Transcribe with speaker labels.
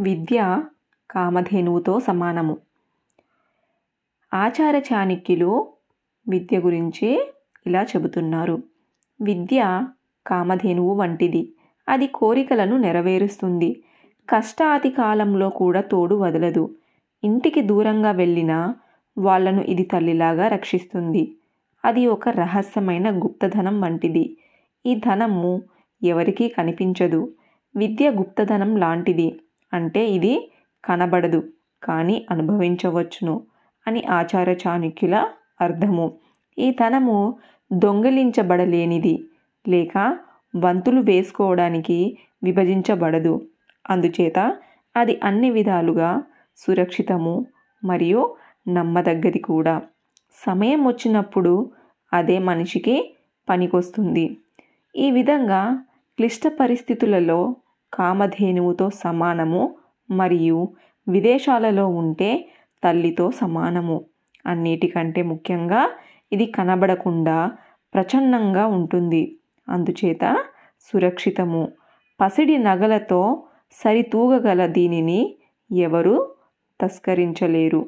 Speaker 1: విద్య కామధేనువుతో సమానము. ఆచార చాణక్యులు విద్య గురించి ఇలా చెబుతున్నారు. విద్య కామధేనువు వంటిది. అది కోరికలను నెరవేరుస్తుంది. కష్టాతి కాలంలో కూడా తోడు వదలదు. ఇంటికి దూరంగా వెళ్ళినా వాళ్ళను ఇది తల్లిలాగా రక్షిస్తుంది. అది ఒక రహస్యమైన గుప్తధనం వంటిది. ఈ ధనము ఎవరికీ కనిపించదు. విద్య గుప్తధనం లాంటిది. అంటే ఇది కనబడదు కానీ అనుభవించవచ్చును అని ఆచార చాణుక్యుల అర్థము. ఈ తనము దొంగిలించబడలేనిది లేక వంతులు వేసుకోవడానికి విభజించబడదు. అందుచేత అది అన్ని విధాలుగా సురక్షితము మరియు నమ్మదగ్గది కూడా. సమయం వచ్చినప్పుడు అదే మనిషికి పనికొస్తుంది. ఈ విధంగా క్లిష్ట పరిస్థితులలో కామధేనువుతో సమానము మరియు విదేశాలలో ఉంటే తల్లితో సమానము. అన్నిటికంటే ముఖ్యంగా ఇది కనబడకుండా ప్రచన్నంగా ఉంటుంది. అందుచేత సురక్షితము. పసిడి నగలతో సరితూగగల దీనిని ఎవరు తస్కరించలేరు.